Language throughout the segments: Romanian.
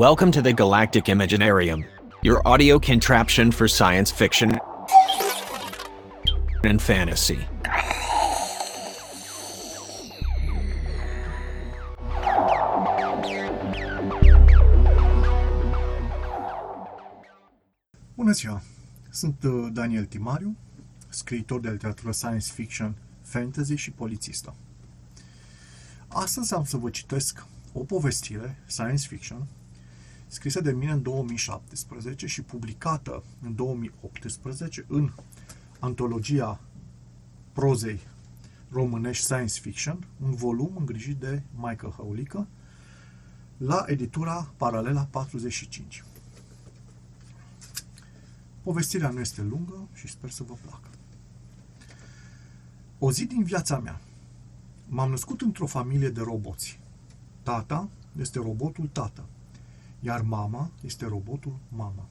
Welcome to the Galactic Imaginarium, your audio contraption for science fiction and fantasy. Bună ziua! Sunt uh, Daniel Timariu, scriitor de literatură science fiction, fantasy și polițistă. Astăzi am să vă citesc o povestire science fiction scrisă de mine în 2017 și publicată în 2018 în antologia prozei românești science fiction, un volum îngrijit de Michael Haulică la editura Paralela 45. Povestirea nu este lungă și sper să vă placă. O zi din viața mea. M-am născut într-o familie de roboți. Tata este robotul tată, iar mama este robotul mama.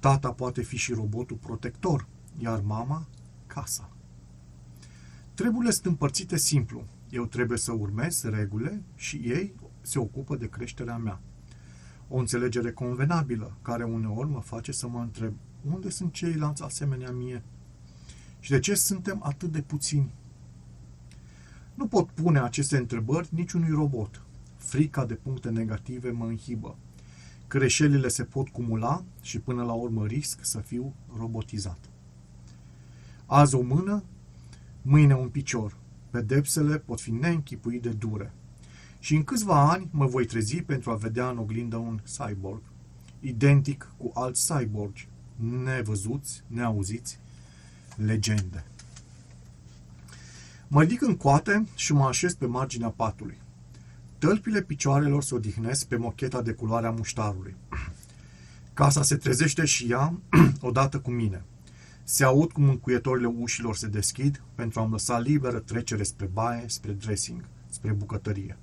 Tata poate fi și robotul protector, iar mama casa. Treburile sunt împărțite simplu. Eu trebuie să urmez regulile și ei se ocupă de creșterea mea. O înțelegere convenabilă, care uneori mă face să mă întreb unde sunt ceilalți asemenea mie și de ce suntem atât de puțini. Nu pot pune aceste întrebări niciunui robot. Frica de puncte negative mă înhibă. Greșelile se pot cumula și până la urmă risc să fiu robotizat. Azi o mână, mâine un picior. Pedepsele pot fi neînchipuit de dure. Și în câțiva ani mă voi trezi pentru a vedea în oglindă un cyborg, identic cu alți cyborgi, nevăzuți, neauziți, legende. Mă ridic în coate și mă așez pe marginea patului. Tălpile picioarelor se odihnesc pe mocheta de culoare a muștarului. Casa se trezește și ea odată cu mine. Se aud cum încuietorile ușilor se deschid pentru a-mi lăsa liberă trecere spre baie, spre dressing, spre bucătărie.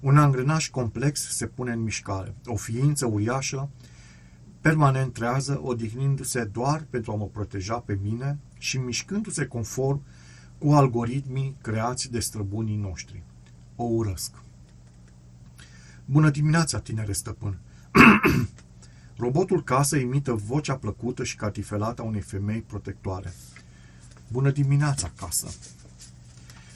Un angrenaj complex se pune în mișcare. O ființă uriașă permanent trează, odihnindu-se doar pentru a mă proteja pe mine și mișcându-se conform cu algoritmii creați de străbunii noștri. O urăsc. Bună dimineața, tinere stăpân! Robotul casă imită vocea plăcută și catifelată a unei femei protectoare. Bună dimineața, casă!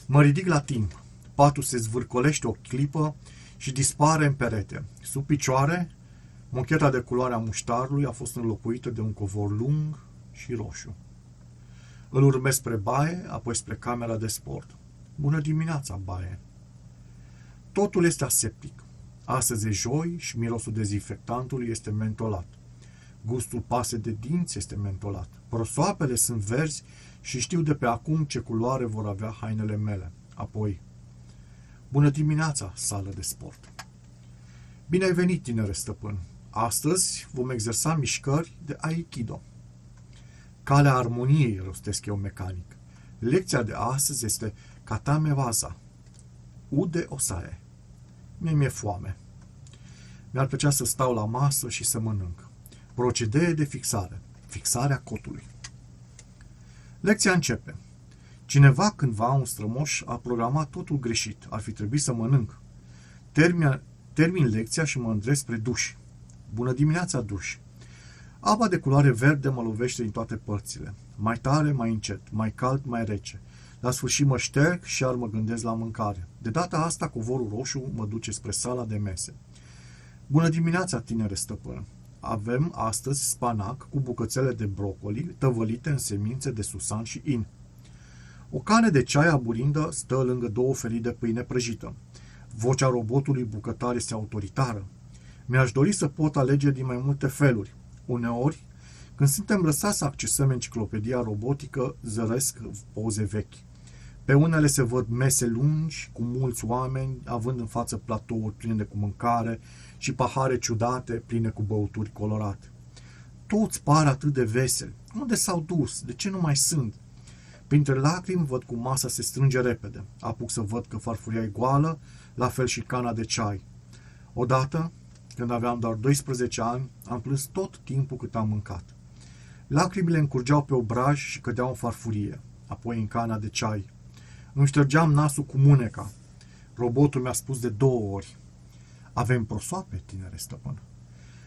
Mă ridic la timp. Patul se zvârcolește o clipă și dispare în perete. Sub picioare, mocheta de culoare a muștarului a fost înlocuită de un covor lung și roșu. Îl urmez spre baie, apoi spre camera de sport. Bună dimineața, baie! Totul este aseptic. Astăzi e joi și mirosul dezinfectantului este mentolat. Gustul pase de dinți este mentolat. Prosoapele sunt verzi și știu de pe acum ce culoare vor avea hainele mele. Apoi, bună dimineața, sală de sport! Bine ai venit, tinere stăpân! Astăzi vom exersa mișcări de Aikido. Calea armoniei, rostesc eu mecanic. Lecția de astăzi este Katame Vaza. Ude Osae. Mie mi-e foame. Mi-ar plăcea să stau la masă și să mănânc. Procedee de fixare. Fixarea cotului. Lecția începe. Cineva cândva, un strămoș, a programat totul greșit. Ar fi trebuit să mănânc. Termin, termin lecția și mă îndrept spre duș. Bună dimineața, duș! Apa de culoare verde mă lovește din toate părțile. Mai tare, mai încet, mai cald, mai rece. La sfârșit mă șterg și ar mă gândesc la mâncare. De data asta, covorul roșu mă duce spre sala de mese. Bună dimineața, tinere stăpân! Avem astăzi spanac cu bucățele de brocoli tăvălite în semințe de susan și in. O cane de ceai aburindă stă lângă două felii de pâine prăjită. Vocea robotului bucătar este autoritară. Mi-aș dori să pot alege din mai multe feluri. Uneori, când suntem lăsați să accesăm enciclopedia robotică, zăresc poze vechi. Pe unele se văd mese lungi, cu mulți oameni, având în față platouri pline cu mâncare și pahare ciudate, pline cu băuturi colorate. Toți par atât de veseli. Unde s-au dus? De ce nu mai sunt? Printre lacrimi văd cum masa se strânge repede. Apuc să văd că farfuria e goală, la fel și cana de ceai. Odată, când aveam doar 12 ani, am plâns tot timpul cât am mâncat. Lacrimile încurgeau pe obraj și cădeau în farfurie, apoi în cana de ceai. Îmi ștergeam nasul cu muneca. Robotul mi-a spus de două ori. Avem prosoape, tinere stăpân.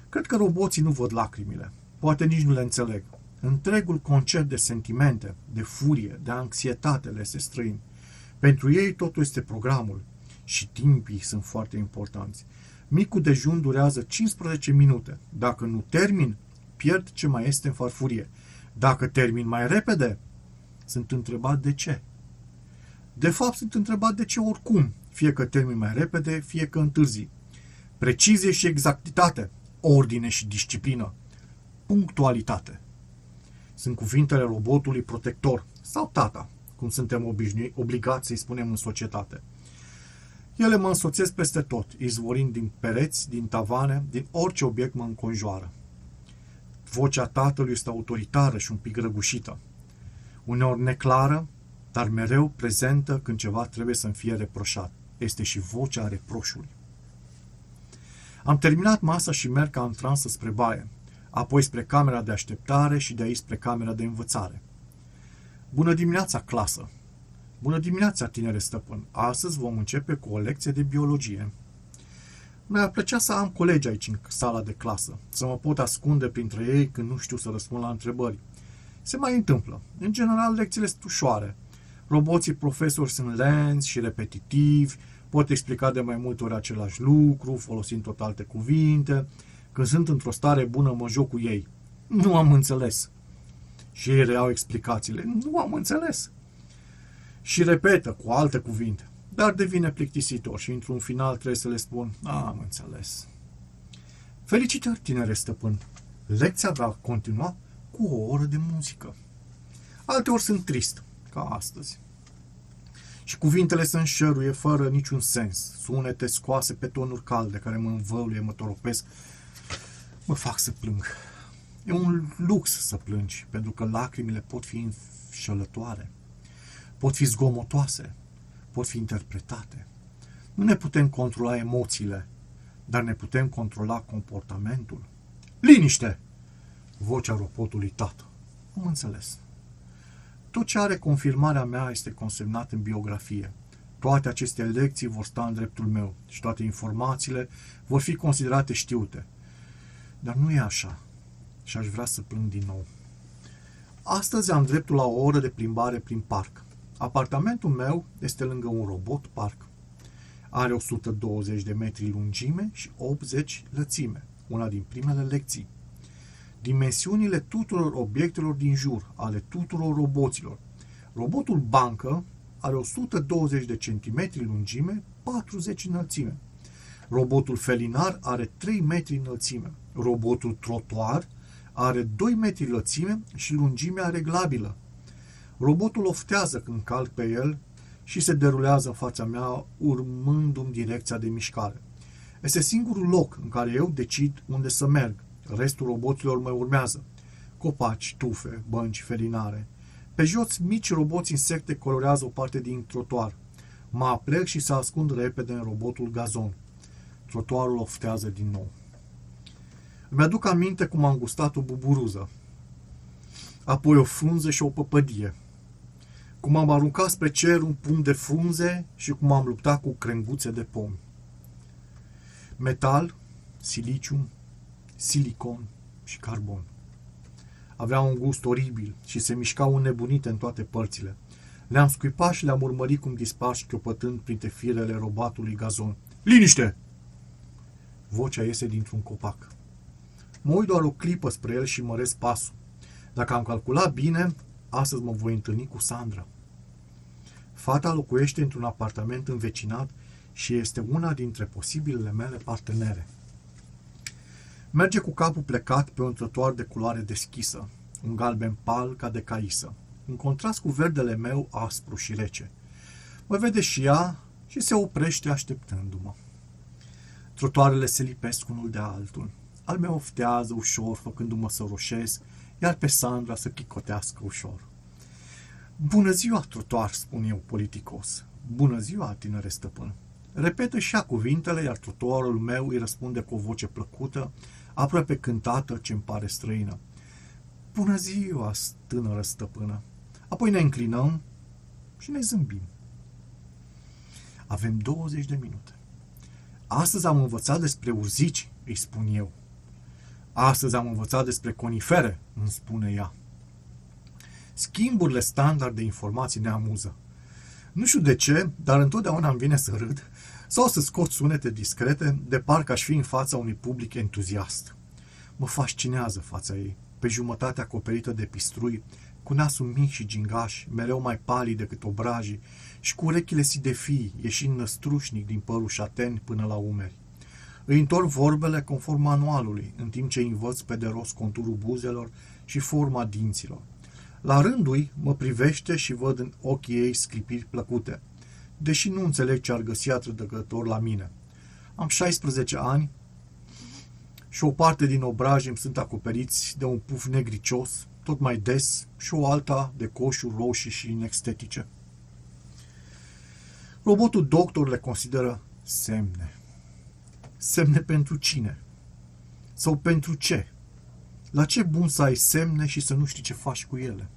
Cred că roboții nu văd lacrimile. Poate nici nu le înțeleg. Întregul concert de sentimente, de furie, de anxietate le este străin. Pentru ei totul este programul și timpii sunt foarte importanți. Micul dejun durează 15 minute. Dacă nu termin, pierd ce mai este în farfurie. Dacă termin mai repede, sunt întrebat de ce. De fapt, sunt întrebat de ce oricum, fie că termin mai repede, fie că întârzi. Precizie și exactitate, ordine și disciplină, punctualitate. Sunt cuvintele robotului protector sau tata, cum suntem obișnui, obligați să-i spunem în societate. Ele mă însoțesc peste tot, izvorind din pereți, din tavane, din orice obiect mă înconjoară. Vocea tatălui este autoritară și un pic răgușită. Uneori neclară, dar mereu prezentă când ceva trebuie să-mi fie reproșat. Este și vocea reproșului. Am terminat masa și merg ca în transă spre baie, apoi spre camera de așteptare și de aici spre camera de învățare. Bună dimineața, clasă! Bună dimineața, tinere stăpân! Astăzi vom începe cu o lecție de biologie. Mi-ar plăcea să am colegi aici în sala de clasă, să mă pot ascunde printre ei când nu știu să răspund la întrebări. Se mai întâmplă. În general, lecțiile sunt ușoare. Roboții profesori sunt lenți și repetitivi, pot explica de mai multe ori același lucru, folosind tot alte cuvinte. Când sunt într-o stare bună, mă joc cu ei. Nu am înțeles. Și ei reau explicațiile. Nu am înțeles. Și repetă cu alte cuvinte. Dar devine plictisitor și într-un final trebuie să le spun, am înțeles. Felicitări, tinere stăpân! Lecția va continua cu o oră de muzică. Alteori sunt trist, ca astăzi. Și cuvintele se înșăruie fără niciun sens, sunete scoase pe tonuri calde care mă învăluie, mă toropesc, mă fac să plâng. E un lux să plângi, pentru că lacrimile pot fi înșelătoare, pot fi zgomotoase, pot fi interpretate. Nu ne putem controla emoțiile, dar ne putem controla comportamentul. Liniște! Vocea robotului tată. Am înțeles. Tot ce are confirmarea mea este consemnat în biografie. Toate aceste lecții vor sta în dreptul meu și toate informațiile vor fi considerate știute. Dar nu e așa și aș vrea să plâng din nou. Astăzi am dreptul la o oră de plimbare prin parc. Apartamentul meu este lângă un robot parc. Are 120 de metri lungime și 80 lățime, una din primele lecții. Dimensiunile tuturor obiectelor din jur, ale tuturor roboților. Robotul bancă are 120 de centimetri lungime, 40 înălțime. Robotul felinar are 3 metri înălțime. Robotul trotuar are 2 metri lățime și lungimea reglabilă. Robotul oftează când calc pe el și se derulează în fața mea, urmându-mi direcția de mișcare. Este singurul loc în care eu decid unde să merg. Restul roboților mă urmează. Copaci, tufe, bănci, felinare. Pe jos, mici roboți insecte colorează o parte din trotuar. Mă aplec și se ascund repede în robotul gazon. Trotuarul oftează din nou. Îmi aduc aminte cum am gustat o buburuză, apoi o frunză și o păpădie, cum am aruncat spre cer un pumn de frunze și cum am luptat cu crenguțe de pomi. Metal, siliciu, silicon și carbon. Avea un gust oribil și se mișcau înnebunite în toate părțile. Le-am scuipat și le-am urmărit cum dispar șchiopătând printre firele robatului gazon. Liniște! Vocea iese dintr-un copac. Mă uit doar o clipă spre el și măresc pasul. Dacă am calculat bine, astăzi mă voi întâlni cu Sandra. Fata locuiește într-un apartament învecinat și este una dintre posibilele mele partenere. Merge cu capul plecat pe un trotuar de culoare deschisă, un galben pal ca de caisă, în contrast cu verdele meu aspru și rece. Mă vede și ea și se oprește așteptându-mă. Trotoarele se lipesc unul de altul. Al meu oftează ușor, făcându-mă să roșesc, iar pe Sandra să chicotească ușor. Bună ziua, trotuar, spun eu politicos. Bună ziua, tinere stăpân. Repetă și ea cuvintele, iar trotuarul meu îi răspunde cu o voce plăcută, aproape cântată ce îmi pare străină. Bună ziua, tânără stăpână. Apoi ne înclinăm și ne zâmbim. Avem 20 de minute. Astăzi am învățat despre urzici, îi spun eu. Astăzi am învățat despre conifere, îmi spune ea. Schimburile standard de informații ne amuză. Nu știu de ce, dar întotdeauna îmi vine să râd sau să scot sunete discrete, de parcă aș fi în fața unui public entuziast. Mă fascinează fața ei, pe jumătate acoperită de pistrui, cu nasul mic și gingaș, mereu mai palid decât obrajii, și cu urechile si de fii, ieșind năstrușnic din părul șaten până la umeri. Îi întorc vorbele conform manualului, în timp ce învăț pe de rost conturul buzelor și forma dinților. La rândul mă privește și văd în ochii ei sclipiri plăcute, deși nu înțeleg ce ar găsi atrădăcător la mine. Am 16 ani și o parte din obraji îmi sunt acoperiți de un puf negricios, tot mai des, și o alta de coșuri roșii și inextetice. Robotul doctor le consideră semne. Semne pentru cine? Sau pentru ce? La ce bun să ai semne și să nu știi ce faci cu ele?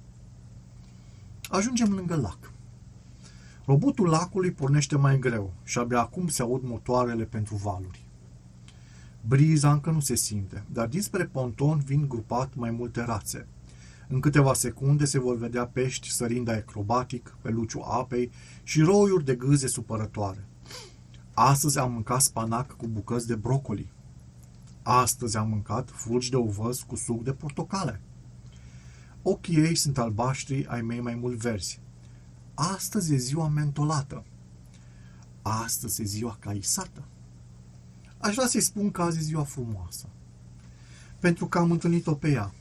Ajungem lângă lac. Robotul lacului pornește mai greu și abia acum se aud motoarele pentru valuri. Briza încă nu se simte, dar dinspre ponton vin grupat mai multe rațe. În câteva secunde se vor vedea pești sărind acrobatic pe luciul apei și roiuri de gâze supărătoare. Astăzi am mâncat spanac cu bucăți de brocoli. Astăzi am mâncat fulgi de ovăz cu suc de portocale. Ochii ei sunt albaștri, ai mei mai mult verzi. Astăzi e ziua mentolată. Astăzi e ziua caisată. Aș vrea să-i spun că azi e ziua frumoasă. Pentru că am întâlnit-o pe ea.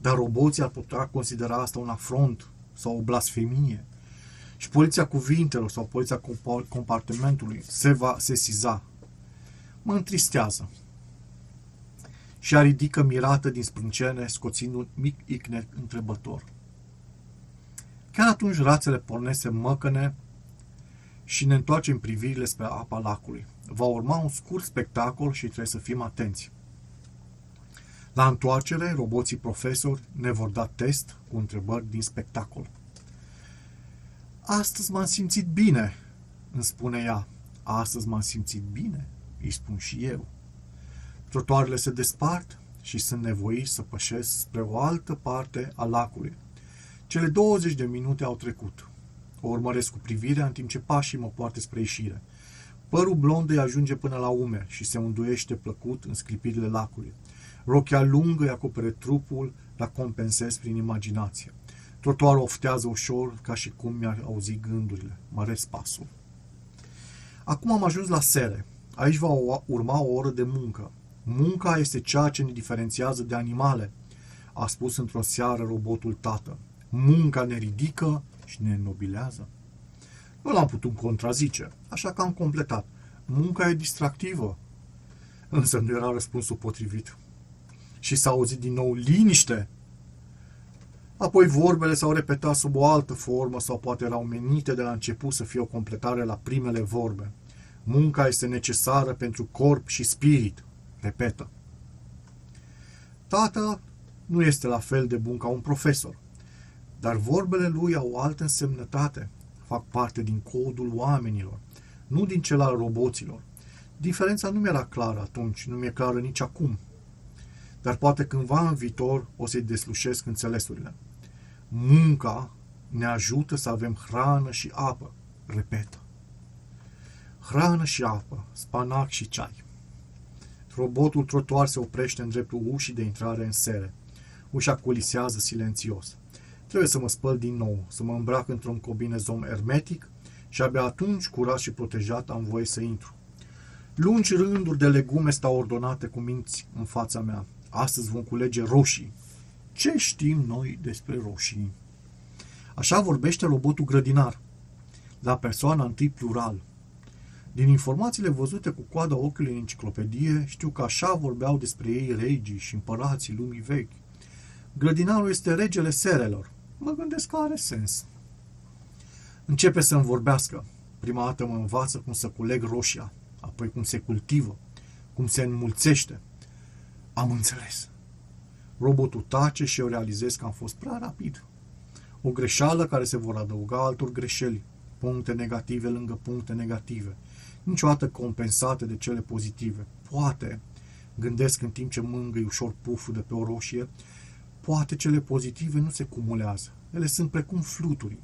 Dar roboții ar putea considera asta un afront sau o blasfemie. Și poliția cuvintelor sau poliția compartimentului se va sesiza. Mă întristează. Și a ridică mirată din sprâncene, scoțind un mic icnet întrebător. Chiar atunci rațele pornesc măcăne și ne întoarcem privirile spre apa lacului. Va urma un scurt spectacol și trebuie să fim atenți. La întoarcere, roboții profesori ne vor da test cu întrebări din spectacol. Astăzi m-am simțit bine, îmi spune ea. Astăzi m-am simțit bine, îi spun și eu. Trotuarele se despart și sunt nevoiți să pășesc spre o altă parte a lacului. Cele 20 de minute au trecut. O urmăresc cu privirea în timp ce pașii mă poartă spre ieșire. Părul blond îi ajunge până la umeri și se unduiește plăcut în sclipirile lacului. Rochia lungă îi acopere trupul, la compensez prin imaginație. Trotuarul oftează ușor, ca și cum mi-ar auzi gândurile. Mă pasul. Acum am ajuns la sere. Aici va urma o oră de muncă. Munca este ceea ce ne diferențiază de animale, a spus într-o seară robotul tată. Munca ne ridică și ne înnobilează. Nu l-am putut contrazice, așa că am completat. Munca e distractivă. Însă nu era răspunsul potrivit. Și s-a auzit din nou liniște. Apoi vorbele s-au repetat sub o altă formă sau poate erau menite de la început să fie o completare la primele vorbe. Munca este necesară pentru corp și spirit, repetă. Tata nu este la fel de bun ca un profesor. Dar vorbele lui au o altă însemnătate, fac parte din codul oamenilor, nu din cel al roboților. Diferența nu mi-era clară atunci, nu mi-e clară nici acum. Dar poate cândva în viitor o să-i deslușesc înțelesurile. Munca ne ajută să avem hrană și apă, repetă. Hrană și apă, spanac și ceai. Robotul trotuar se oprește în dreptul ușii de intrare în sere. Ușa colisează silențios. Trebuie să mă spăl din nou, să mă îmbrac într-un cobinezom ermetic și abia atunci, curat și protejat, am voie să intru. Lungi rânduri de legume stau ordonate cu minți în fața mea. Astăzi vom culege roșii. Ce știm noi despre roșii? Așa vorbește robotul grădinar, la persoana întâi plural. Din informațiile văzute cu coada ochiului în enciclopedie, știu că așa vorbeau despre ei regii și împărații lumii vechi. Grădinarul este regele serelor, mă gândesc că are sens. Începe să-mi vorbească. Prima dată mă învață cum să culeg roșia, apoi cum se cultivă, cum se înmulțește. Am înțeles. Robotul tace și eu realizez că am fost prea rapid. O greșeală care se vor adăuga altor greșeli, puncte negative lângă puncte negative. niciodată compensate de cele pozitive. Poate, gândesc în timp ce mângâi ușor puful de pe o roșie, poate cele pozitive nu se cumulează. Ele sunt precum fluturi.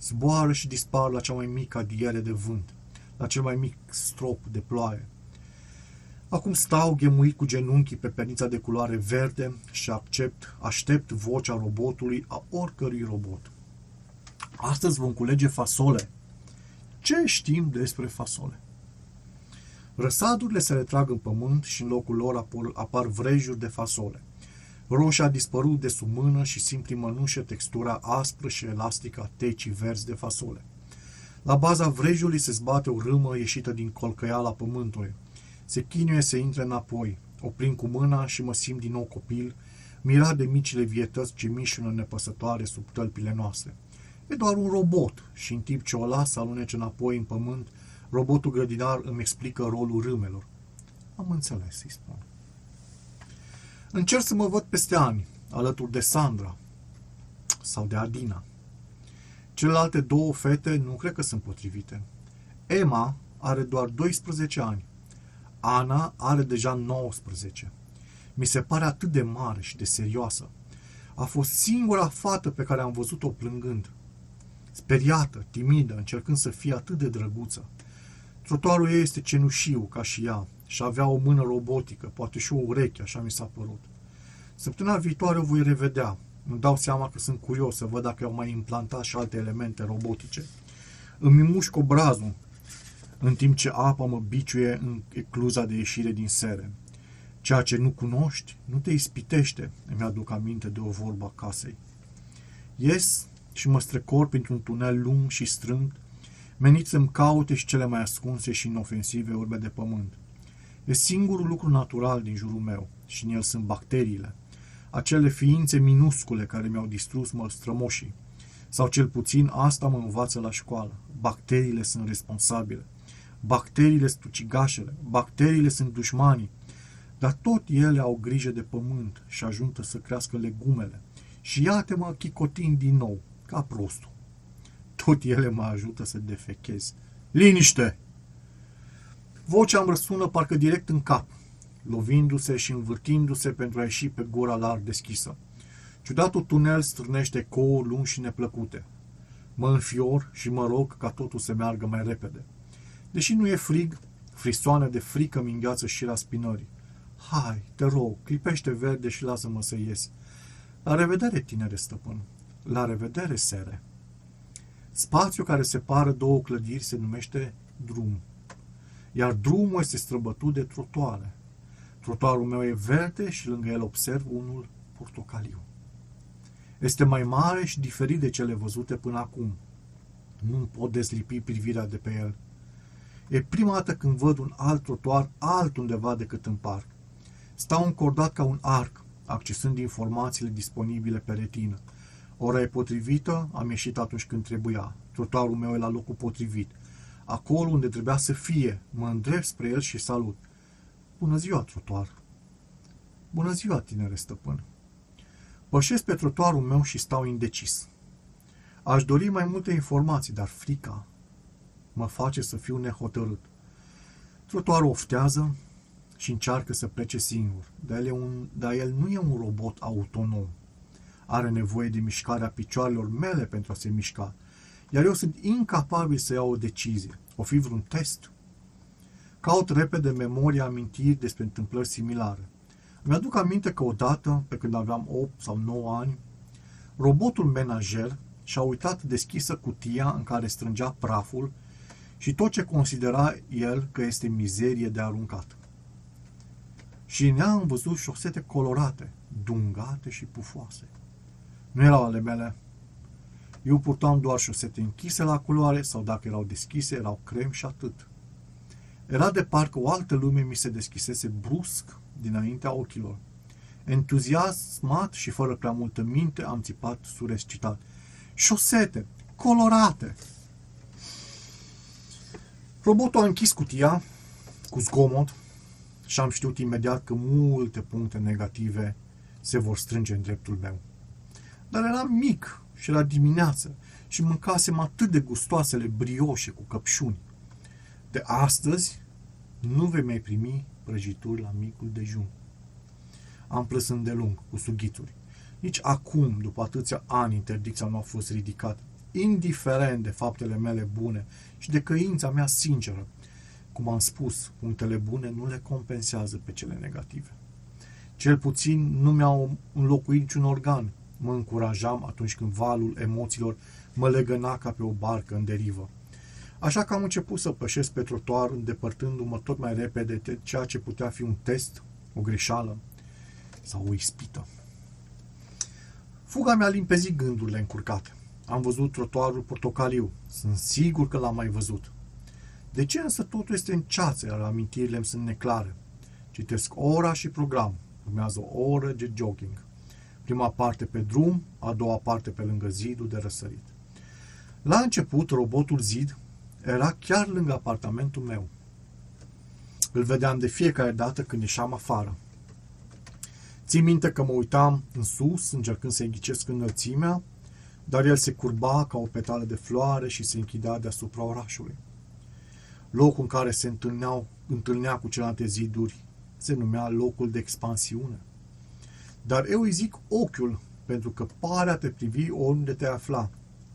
Zboară și dispar la cea mai mică adiere de vânt, la cel mai mic strop de ploaie. Acum stau ghemuit cu genunchii pe pernița de culoare verde și accept, aștept vocea robotului a oricărui robot. Astăzi vom culege fasole. Ce știm despre fasole? Răsadurile se retrag în pământ și în locul lor apar, apar vrejuri de fasole. Roșia a dispărut de sub mână și simt prin mănușă textura aspră și elastică a tecii verzi de fasole. La baza vrejului se zbate o râmă ieșită din colcăiala pământului. Se chinuie să intre înapoi. O prind cu mâna și mă simt din nou copil, mirat de micile vietăți ce mișună nepăsătoare sub tălpile noastre. E doar un robot și în timp ce o las să alunece înapoi în pământ, robotul grădinar îmi explică rolul râmelor. Am înțeles, îi spun. Încerc să mă văd peste ani, alături de Sandra sau de Adina. Celelalte două fete nu cred că sunt potrivite. Emma are doar 12 ani. Ana are deja 19. Mi se pare atât de mare și de serioasă. A fost singura fată pe care am văzut-o plângând. Speriată, timidă, încercând să fie atât de drăguță. Trotuarul ei este cenușiu, ca și ea, și avea o mână robotică, poate și o ureche, așa mi s-a părut. Săptămâna viitoare o voi revedea. Îmi dau seama că sunt curios să văd dacă au mai implantat și alte elemente robotice. Îmi mușc obrazul, în timp ce apa mă biciuie în ecluza de ieșire din sere. Ceea ce nu cunoști, nu te ispitește, îmi aduc aminte de o vorbă a casei. Ies și mă strecor printr-un tunel lung și strâmt, menit să-mi caute și cele mai ascunse și inofensive urme de pământ. E singurul lucru natural din jurul meu și în el sunt bacteriile, acele ființe minuscule care mi-au distrus mă strămoșii. Sau cel puțin asta mă învață la școală. Bacteriile sunt responsabile. Bacteriile sunt ucigașele. Bacteriile sunt dușmanii. Dar tot ele au grijă de pământ și ajuntă să crească legumele. Și iată-mă chicotind din nou, ca prostul. Tot ele mă ajută să defechez. Liniște! Vocea îmi răsună parcă direct în cap, lovindu-se și învârtindu-se pentru a ieși pe gura larg deschisă. Ciudatul tunel strânește couri lungi și neplăcute. Mă înfior și mă rog ca totul să meargă mai repede. Deși nu e frig, frisoane de frică mi îngheață și la spinării. Hai, te rog, clipește verde și lasă-mă să ies. La revedere, tinere stăpân. La revedere, sere. Spațiul care separă două clădiri se numește drum. Iar drumul este străbătut de trotuare. Trotuarul meu e verde și lângă el observ unul portocaliu. Este mai mare și diferit de cele văzute până acum. Nu pot dezlipi privirea de pe el. E prima dată când văd un alt trotuar altundeva decât în parc. Stau încordat ca un arc, accesând informațiile disponibile pe retină. Ora e potrivită, am ieșit atunci când trebuia. Trotuarul meu e la locul potrivit. Acolo unde trebuia să fie, mă îndrept spre el și salut. Bună ziua, trotuar! Bună ziua, tinere stăpân! Pășesc pe trotuarul meu și stau indecis. Aș dori mai multe informații, dar frica mă face să fiu nehotărât. Trotuarul oftează și încearcă să plece singur, dar el, un, dar el nu e un robot autonom. Are nevoie de mișcarea picioarelor mele pentru a se mișca, iar eu sunt incapabil să iau o decizie. O fi vreun test? Caut repede memoria amintiri despre întâmplări similare. Mi-aduc aminte că odată, pe când aveam 8 sau 9 ani, robotul menajer și-a uitat deschisă cutia în care strângea praful și tot ce considera el că este mizerie de aruncat. Și în ea am văzut șosete colorate, dungate și pufoase. Nu erau ale mele. Eu purtam doar șosete închise la culoare sau dacă erau deschise, erau crem și atât. Era de parcă o altă lume mi se deschisese brusc dinaintea ochilor. Entuziasmat și fără prea multă minte, am țipat surescitat. Șosete, colorate! Robotul a închis cutia cu zgomot și am știut imediat că multe puncte negative se vor strânge în dreptul meu. Dar eram mic și era dimineață și mâncasem atât de gustoasele brioșe cu căpșuni. De astăzi nu vei mai primi prăjituri la micul dejun. Am plâns îndelung, cu sughituri. Nici acum, după atâția ani, interdicția nu a fost ridicată, indiferent de faptele mele bune și de căința mea sinceră. Cum am spus, punctele bune nu le compensează pe cele negative. Cel puțin nu mi-au înlocuit niciun organ. Mă încurajam atunci când valul emoțiilor mă legăna ca pe o barcă în derivă. Așa că am început să pășesc pe trotuar, îndepărtându-mă tot mai repede de ceea ce putea fi un test, o greșeală sau o ispită. Fuga mi-a limpezit gândurile încurcate. Am văzut trotuarul portocaliu. Sunt sigur că l-am mai văzut. De ce însă totul este în ceață, iar amintirile îmi sunt neclare? Citesc ora și program. Urmează o oră de jogging. Prima parte pe drum, a doua parte pe lângă zidul de răsărit. La început, robotul zid era chiar lângă apartamentul meu. Îl vedeam de fiecare dată când ieșeam afară. Țin minte că mă uitam în sus, încercând să-i ghicesc înălțimea, dar el se curba ca o petală de floare și se închidea deasupra orașului. Locul în care se întâlneau, întâlnea cu celelalte ziduri se numea locul de expansiune. Dar eu îi zic ochiul, pentru că pare a te privi oriunde te afla,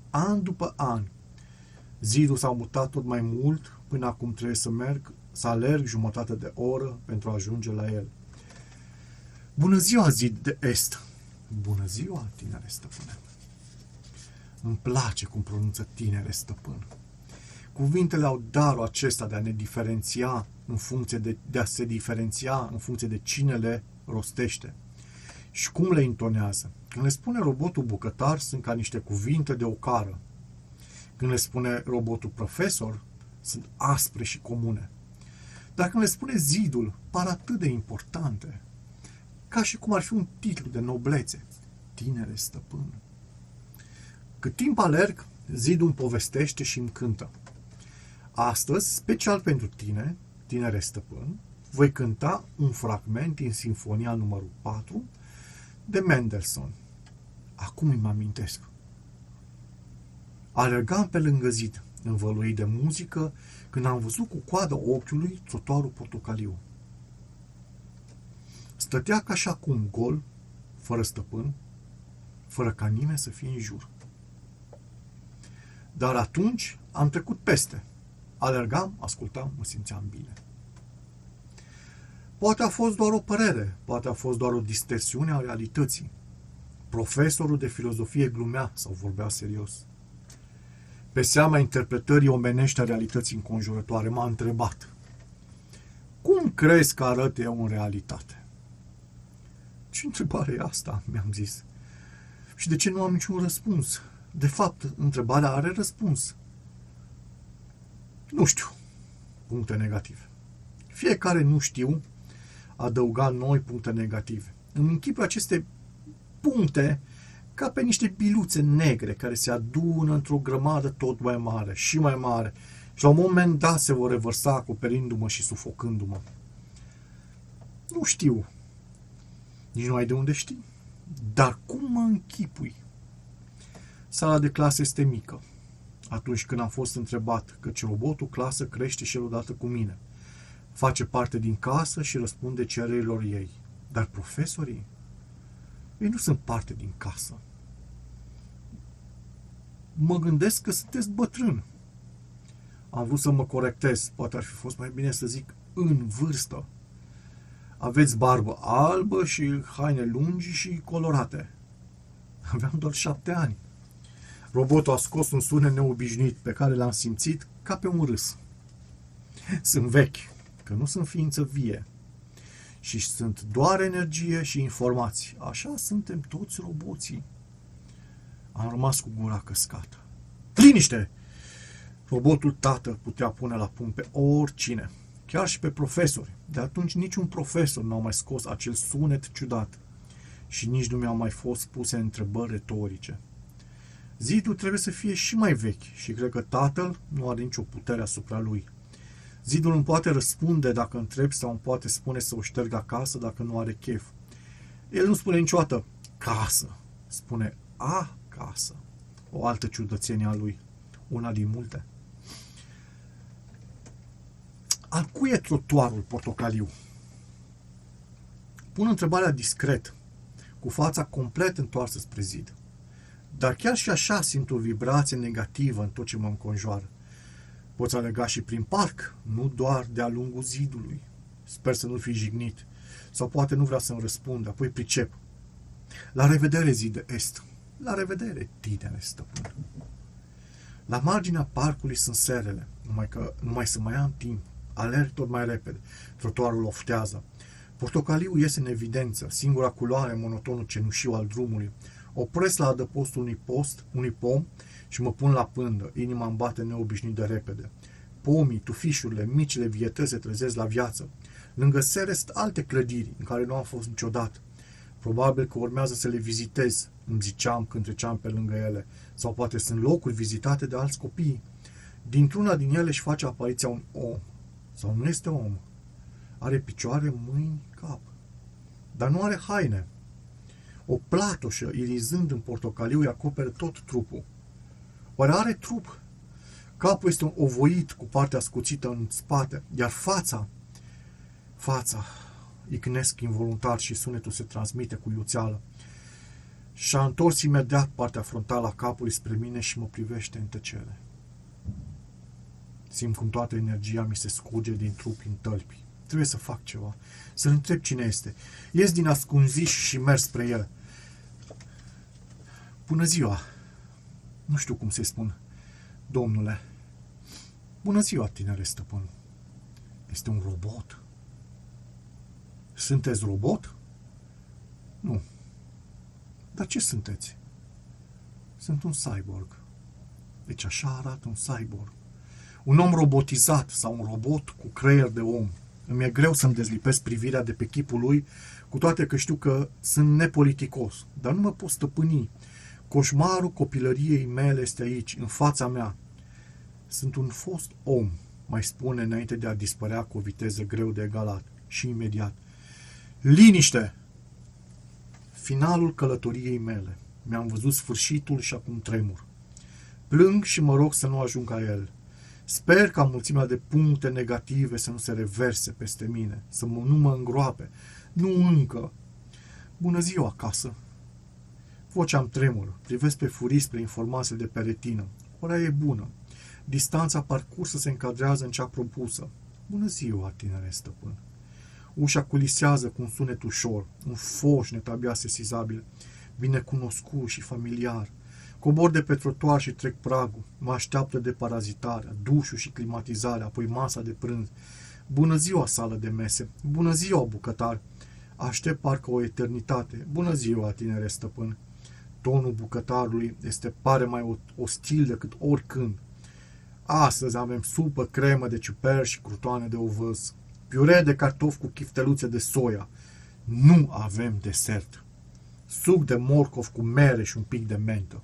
an după an. Zidul s-a mutat tot mai mult, până acum trebuie să merg, să alerg jumătate de oră pentru a ajunge la el. Bună ziua, zid de est! Bună ziua, tinere stăpâne! Îmi place cum pronunță tinere stăpân. Cuvintele au darul acesta de a ne diferenția în funcție de, de a se diferenția în funcție de cine le rostește și cum le intonează. Când le spune robotul bucătar, sunt ca niște cuvinte de ocară. Când le spune robotul profesor, sunt aspre și comune. Dar când le spune zidul, par atât de importante, ca și cum ar fi un titlu de noblețe. Tinere stăpân. Cât timp alerg, zidul îmi povestește și îmi cântă. Astăzi, special pentru tine, tinere stăpân, voi cânta un fragment din Sinfonia numărul 4 de Mendelssohn. Acum îmi amintesc. Alergam pe lângă zid, învăluit de muzică, când am văzut cu coada ochiului trotuarul portocaliu. Stătea ca și acum gol, fără stăpân, fără ca nimeni să fie în jur. Dar atunci am trecut peste. Alergam, ascultam, mă simțeam bine. Poate a fost doar o părere, poate a fost doar o distorsiune a realității. Profesorul de filozofie glumea sau vorbea serios. Pe seama interpretării omenești a realității înconjurătoare, m-a întrebat. Cum crezi că arăt eu în realitate? Ce întrebare e asta, mi-am zis. Și de ce nu am niciun răspuns? De fapt, întrebarea are răspuns. Nu știu. Puncte negative. Fiecare nu știu adăuga noi puncte negative. Îmi închipă aceste puncte ca pe niște biluțe negre care se adună într-o grămadă tot mai mare și mai mare și la un moment dat se vor revărsa acoperindu-mă și sufocându-mă. Nu știu. Nici nu ai de unde știi. Dar cum mă închipui? Sala de clasă este mică. Atunci când am fost întrebat că ce robotul clasă crește și el odată cu mine – face parte din casă și răspunde cererilor ei. Dar profesorii, ei nu sunt parte din casă. Mă gândesc că sunteți bătrân. Am vrut să mă corectez, poate ar fi fost mai bine să zic în vârstă. Aveți barbă albă și haine lungi și colorate. Aveam doar șapte ani. Robotul a scos un sunet neobișnuit pe care l-am simțit ca pe un râs. Sunt vechi, că nu sunt ființă vie și sunt doar energie și informații. Așa suntem toți roboții. Am rămas cu gura căscată. Liniște! Robotul tată putea pune la punct pe oricine, chiar și pe profesori. De atunci niciun profesor n-a mai scos acel sunet ciudat și nici nu mi-au mai fost puse întrebări retorice. Zidul trebuie să fie și mai vechi și cred că tatăl nu are nicio putere asupra lui. Zidul îmi poate răspunde dacă întreb sau îmi poate spune să o șterg acasă dacă nu are chef. El nu spune niciodată casă, spune a casă. O altă ciudățenie a lui, una din multe. Al cui e trotuarul portocaliu? Pun întrebarea discret, cu fața complet întoarsă spre zid. Dar chiar și așa simt o vibrație negativă în tot ce mă înconjoară. Poți alega și prin parc, nu doar de-a lungul zidului. Sper să nu fi jignit. Sau poate nu vrea să-mi răspund, apoi pricep. La revedere, zid de est. La revedere, tinere stăpân. La marginea parcului sunt serele, numai că nu mai să mai am timp. Alerg tot mai repede. Trotuarul oftează. Portocaliu iese în evidență, singura culoare, monotonul cenușiu al drumului. Opresc la adăpostul unui post, unui pom și mă pun la pândă. Inima îmi bate neobișnuit de repede. Pomii, tufișurile, micile vietăți se trezesc la viață. Lângă sere sunt alte clădiri în care nu am fost niciodată. Probabil că urmează să le vizitez, îmi ziceam când treceam pe lângă ele, sau poate sunt locuri vizitate de alți copii. Dintr-una din ele își face apariția un om. Sau nu este om. Are picioare, mâini, cap. Dar nu are haine. O platoșă, irizând în portocaliu, îi acoperă tot trupul. Oare are trup? Capul este un ovoit cu partea scuțită în spate, iar fața, fața, icnesc involuntar și sunetul se transmite cu iuțeală. Și-a întors imediat partea frontală a capului spre mine și mă privește în tăcere. Simt cum toată energia mi se scurge din trup în tălpi. Trebuie să fac ceva. Să-l întreb cine este. Ies din ascunziș și merg spre el. Bună ziua! Nu știu cum să-i spun. Domnule. Bună ziua, tinere stăpân. Este un robot. Sunteți robot? Nu. Dar ce sunteți? Sunt un cyborg. Deci așa arată un cyborg. Un om robotizat sau un robot cu creier de om. Îmi e greu să-mi dezlipesc privirea de pe chipul lui, cu toate că știu că sunt nepoliticos. Dar nu mă pot stăpâni. Coșmarul copilăriei mele este aici, în fața mea. Sunt un fost om, mai spune înainte de a dispărea cu o viteză greu de egalat. Și imediat. Liniște! Finalul călătoriei mele. Mi-am văzut sfârșitul și acum tremur. Plâng și mă rog să nu ajung ca el. Sper ca mulțimea de puncte negative să nu se reverse peste mine, să mă, nu mă îngroape. Nu încă. Bună ziua acasă! Vocea am tremură. Privesc pe furii spre informațiile de pe retină. Ora e bună. Distanța parcursă se încadrează în cea propusă. Bună ziua, tinere stăpân! Ușa culisează cu un sunet ușor, un foșnet abia sesizabil, binecunoscut și familiar. Cobor de pe trotuar și trec pragul. Mă așteaptă de parazitarea, dușul și climatizarea, apoi masa de prânz. Bună ziua, sală de mese! Bună ziua, bucătar! Aștept parcă o eternitate. Bună ziua, tinere stăpân! Tonul bucătarului este pare mai ostil decât oricând. Astăzi avem supă, cremă de ciuper și crutoane de ovăz piure de cartofi cu chifteluțe de soia. Nu avem desert. Suc de morcov cu mere și un pic de mentă.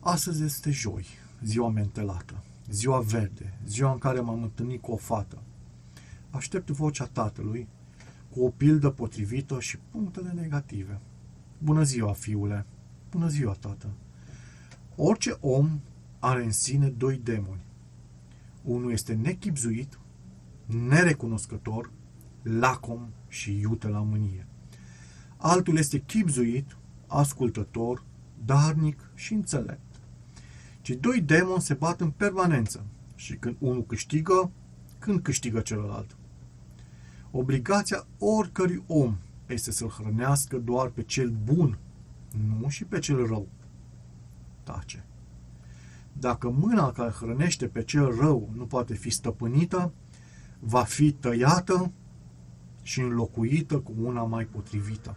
Astăzi este joi, ziua mentelată, ziua verde, ziua în care m-am întâlnit cu o fată. Aștept vocea tatălui, cu o pildă potrivită și punctele negative. Bună ziua, fiule! Bună ziua, tată! Orice om are în sine doi demoni. Unul este nechipzuit nerecunoscător, lacom și iute la mânie. Altul este chipzuit, ascultător, darnic și înțelept. Cei doi demoni se bat în permanență și când unul câștigă, când câștigă celălalt. Obligația oricărui om este să-l hrănească doar pe cel bun, nu și pe cel rău. Tace. Dacă mâna care hrănește pe cel rău nu poate fi stăpânită, va fi tăiată și înlocuită cu una mai potrivită.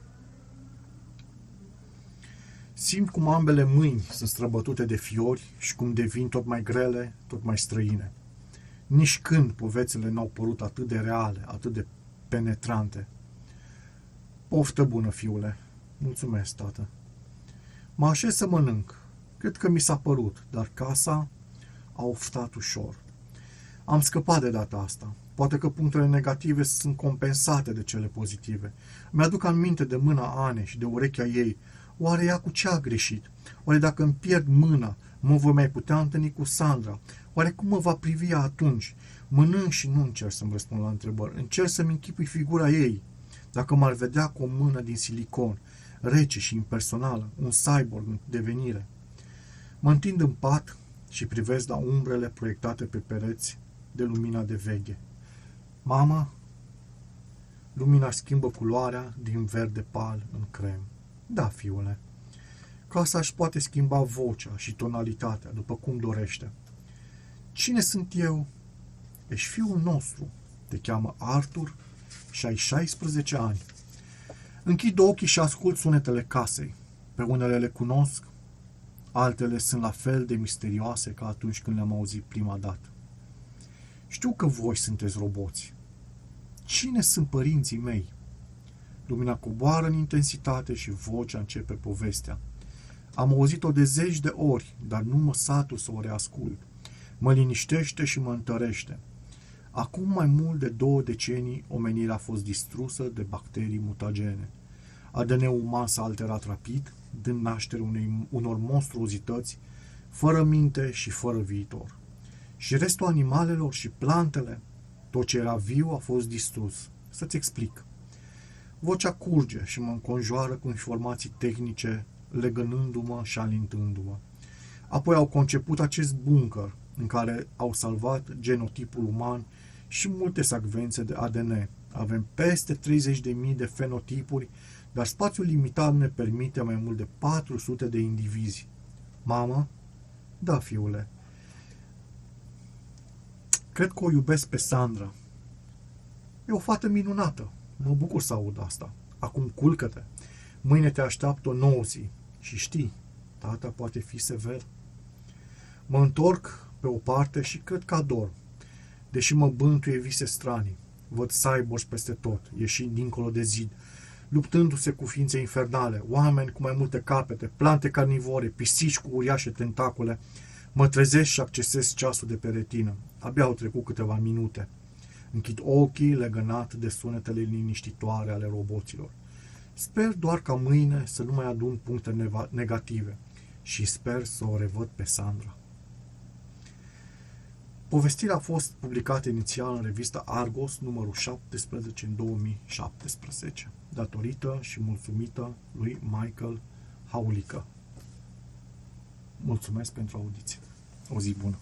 Simt cum ambele mâini sunt străbătute de fiori și cum devin tot mai grele, tot mai străine. Nici când povețele n-au părut atât de reale, atât de penetrante. Poftă bună, fiule. Mulțumesc, tată. Mă așez să mănânc. Cred că mi s-a părut, dar casa a oftat ușor. Am scăpat de data asta. Poate că punctele negative sunt compensate de cele pozitive. Mi-aduc aminte de mâna Ane și de urechea ei. Oare ea cu ce a greșit? Oare dacă îmi pierd mâna, Mă voi mai putea întâlni cu Sandra. Oare cum mă va privi ea atunci? Mănânc și nu încerc să-mi răspund la întrebări. Încerc să-mi închipui figura ei. Dacă m-ar vedea cu o mână din silicon, rece și impersonală, un cyborg în devenire. Mă întind în pat și privesc la umbrele proiectate pe pereți de lumina de veche. Mama, lumina schimbă culoarea din verde pal în crem. Da, fiule. Casa își poate schimba vocea și tonalitatea după cum dorește. Cine sunt eu? Ești fiul nostru. Te cheamă Arthur și ai 16 ani. Închid ochii și ascult sunetele casei. Pe unele le cunosc, altele sunt la fel de misterioase ca atunci când le-am auzit prima dată. Știu că voi sunteți roboți. Cine sunt părinții mei? Lumina coboară în intensitate și vocea începe povestea. Am auzit-o de zeci de ori, dar nu mă satul să o reascult. Mă liniștește și mă întărește. Acum mai mult de două decenii, omenirea a fost distrusă de bacterii mutagene. ADN-ul uman s-a alterat rapid, dând naștere unei, unor monstruozități, fără minte și fără viitor. Și restul animalelor și plantele, tot ce era viu a fost distrus. Să-ți explic. Vocea curge și mă înconjoară cu informații tehnice, legănându-mă și alintându-mă. Apoi au conceput acest bunker în care au salvat genotipul uman și multe sacvențe de ADN. Avem peste 30.000 de fenotipuri, dar spațiul limitat ne permite mai mult de 400 de indivizi. Mamă? Da, fiule. Cred că o iubesc pe Sandra. E o fată minunată. Mă bucur să aud asta. Acum culcă-te. Mâine te așteaptă o nouă zi. Și știi, tata poate fi sever. Mă întorc pe o parte și cred că ador. Deși mă bântuie vise stranii. Văd cyborgs peste tot, ieșind dincolo de zid, luptându-se cu ființe infernale, oameni cu mai multe capete, plante carnivore, pisici cu uriașe tentacule. Mă trezesc și accesez ceasul de pe retină. Abia au trecut câteva minute. Închid ochii legănat de sunetele liniștitoare ale roboților. Sper doar ca mâine să nu mai adun puncte negative și sper să o revăd pe Sandra. Povestirea a fost publicată inițial în revista Argos, numărul 17, în 2017, datorită și mulțumită lui Michael Haulică. Mulțumesc pentru audiție. O zi bună!